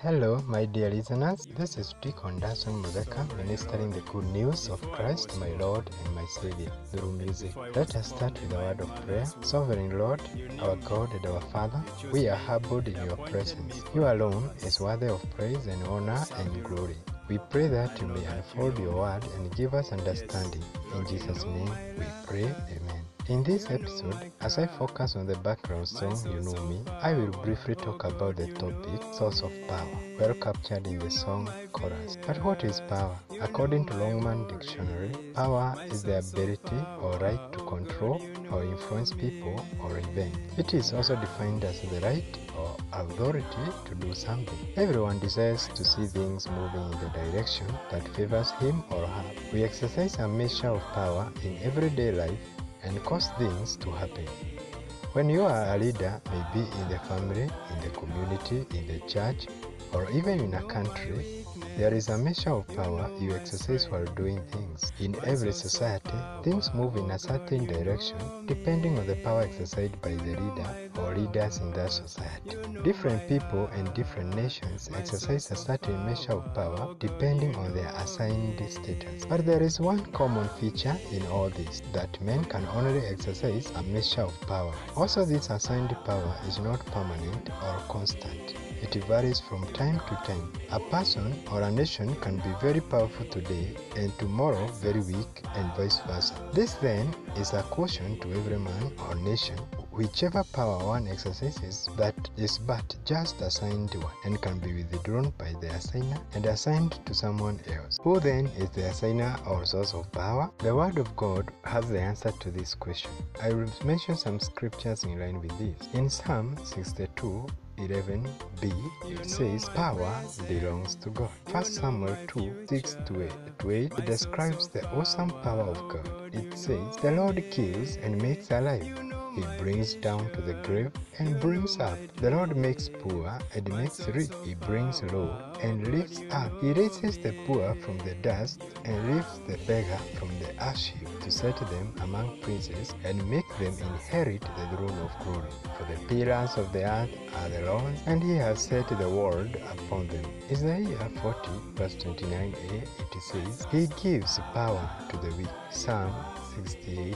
Hello, my dear listeners. This is Deacon Muzeka ministering the good news of Christ, my Lord and my Savior, through music. Let us start with a word of prayer. Sovereign Lord, our God and our Father, we are humbled in your presence. You alone is worthy of praise and honor and glory. We pray that you may unfold your word and give us understanding. In Jesus' name we pray. Amen. In this episode, as I focus on the background song You Know Me, I will briefly talk about the topic Source of Power, well captured in the song chorus. But what is power? According to Longman Dictionary, power is the ability or right to control or influence people or events. It is also defined as the right or authority to do something. Everyone desires to see things moving in the direction that favors him or her. We exercise a measure of power in everyday life and cause things to happen. When you are a leader, maybe in the family, in the community, in the church, or even in a country, there is a measure of power you exercise while doing things. In every society, things move in a certain direction depending on the power exercised by the leader or leaders in that society. Different people and different nations exercise a certain measure of power depending on their assigned status. But there is one common feature in all this that men can only exercise a measure of power. Also, this assigned power is not permanent or constant. It varies from time to time. A person or a nation can be very powerful today and tomorrow very weak and vice versa. This then is a caution to every man or nation whichever power one exercises that is but just assigned to one and can be withdrawn by the assigner and assigned to someone else. Who then is the assigner or source of power? The Word of God has the answer to this question. I will mention some scriptures in line with this. In Psalm 62, 11b, it says, Power belongs to God. 1 Samuel 2 6 to 8, to 8 it describes the awesome power of God. It says, The Lord kills and makes alive. He brings down to the grave and brings up. The Lord makes poor and makes rich. He brings low and lifts up. He raises the poor from the dust and lifts the beggar from the ash heap to set them among princes and make them inherit the throne of glory. For the pillars of the earth are the Lord's, and he has set the world upon them. Isaiah 40, verse 29a, it says, He gives power to the weak. Psalm 68,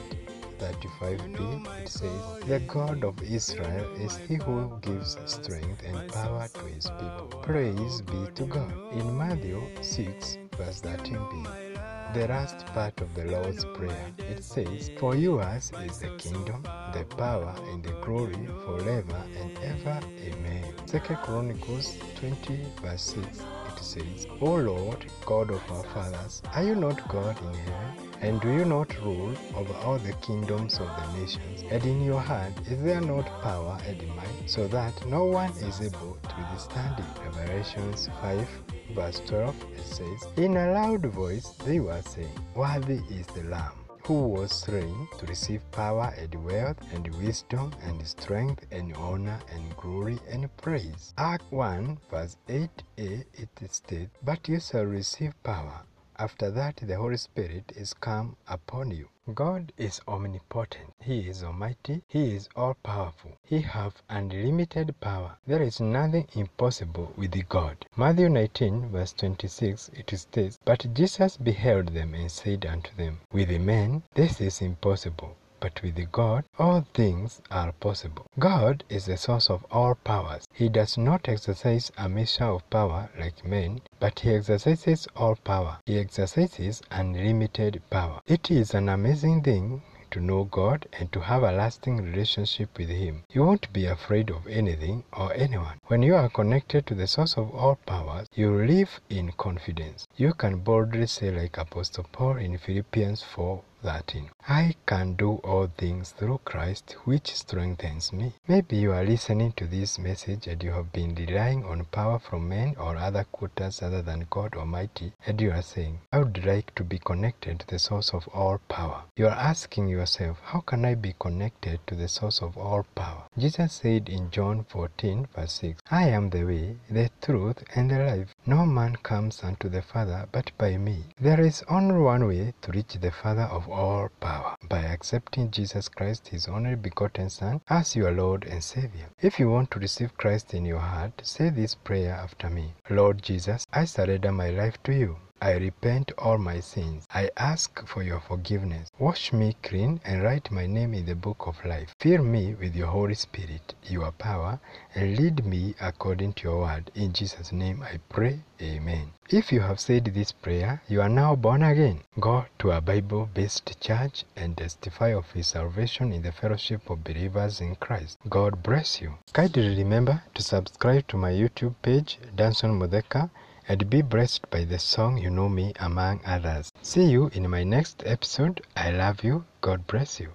35b, it says, The God of Israel is he who gives strength and power to his people. Praise be to God. In Matthew 6, verse 13b, the last part of the Lord's Prayer, it says, For yours is the kingdom, the power, and the glory forever and ever. Amen. Second Chronicles 20, verse 6, it says, O Lord, God of our fathers, are you not God in heaven? And do you not rule over all the kingdoms of the nations? And in your hand is there not power and might, so that no one is able to withstand it? Revelations 5 verse 12 it says, In a loud voice they were saying, Worthy is the Lamb who was slain to receive power and wealth and wisdom and strength and honor and glory and praise. Act 1 verse 8a it states, But you shall receive power after that, the Holy Spirit is come upon you. God is omnipotent. He is almighty. He is all powerful. He have unlimited power. There is nothing impossible with God. Matthew 19 verse 26 it states, But Jesus beheld them and said unto them, With men this is impossible, but with God all things are possible. God is the source of all powers. He does not exercise a measure of power like men, but he exercises all power. He exercises unlimited power. It is an amazing thing to know God and to have a lasting relationship with Him. You won't be afraid of anything or anyone. When you are connected to the source of all powers, you live in confidence. You can boldly say, like Apostle Paul in Philippians 4 13. I can do all things through Christ which strengthens me. Maybe you are listening to this message and you have been relying on power from men or other quarters other than God Almighty, and you are saying, I would like to be connected to the source of all power. You are asking yourself, How can I be connected to the source of all power? Jesus said in John 14, verse 6, I am the way, the truth, and the life. No man comes unto the Father but by me. There is only one way to reach the Father of all power by accepting Jesus Christ, his only begotten Son, as your Lord and Savior. If you want to receive Christ in your heart, say this prayer after me Lord Jesus, I surrender my life to you. I repent all my sins. I ask for your forgiveness. Wash me clean and write my name in the book of life. Fill me with your Holy Spirit, your power, and lead me according to your word. In Jesus' name I pray. Amen. If you have said this prayer, you are now born again. Go to a Bible based church and testify of His salvation in the fellowship of believers in Christ. God bless you. Kindly remember to subscribe to my YouTube page, Danson Mudeka and be blessed by the song You Know Me among others. See you in my next episode. I love you. God bless you.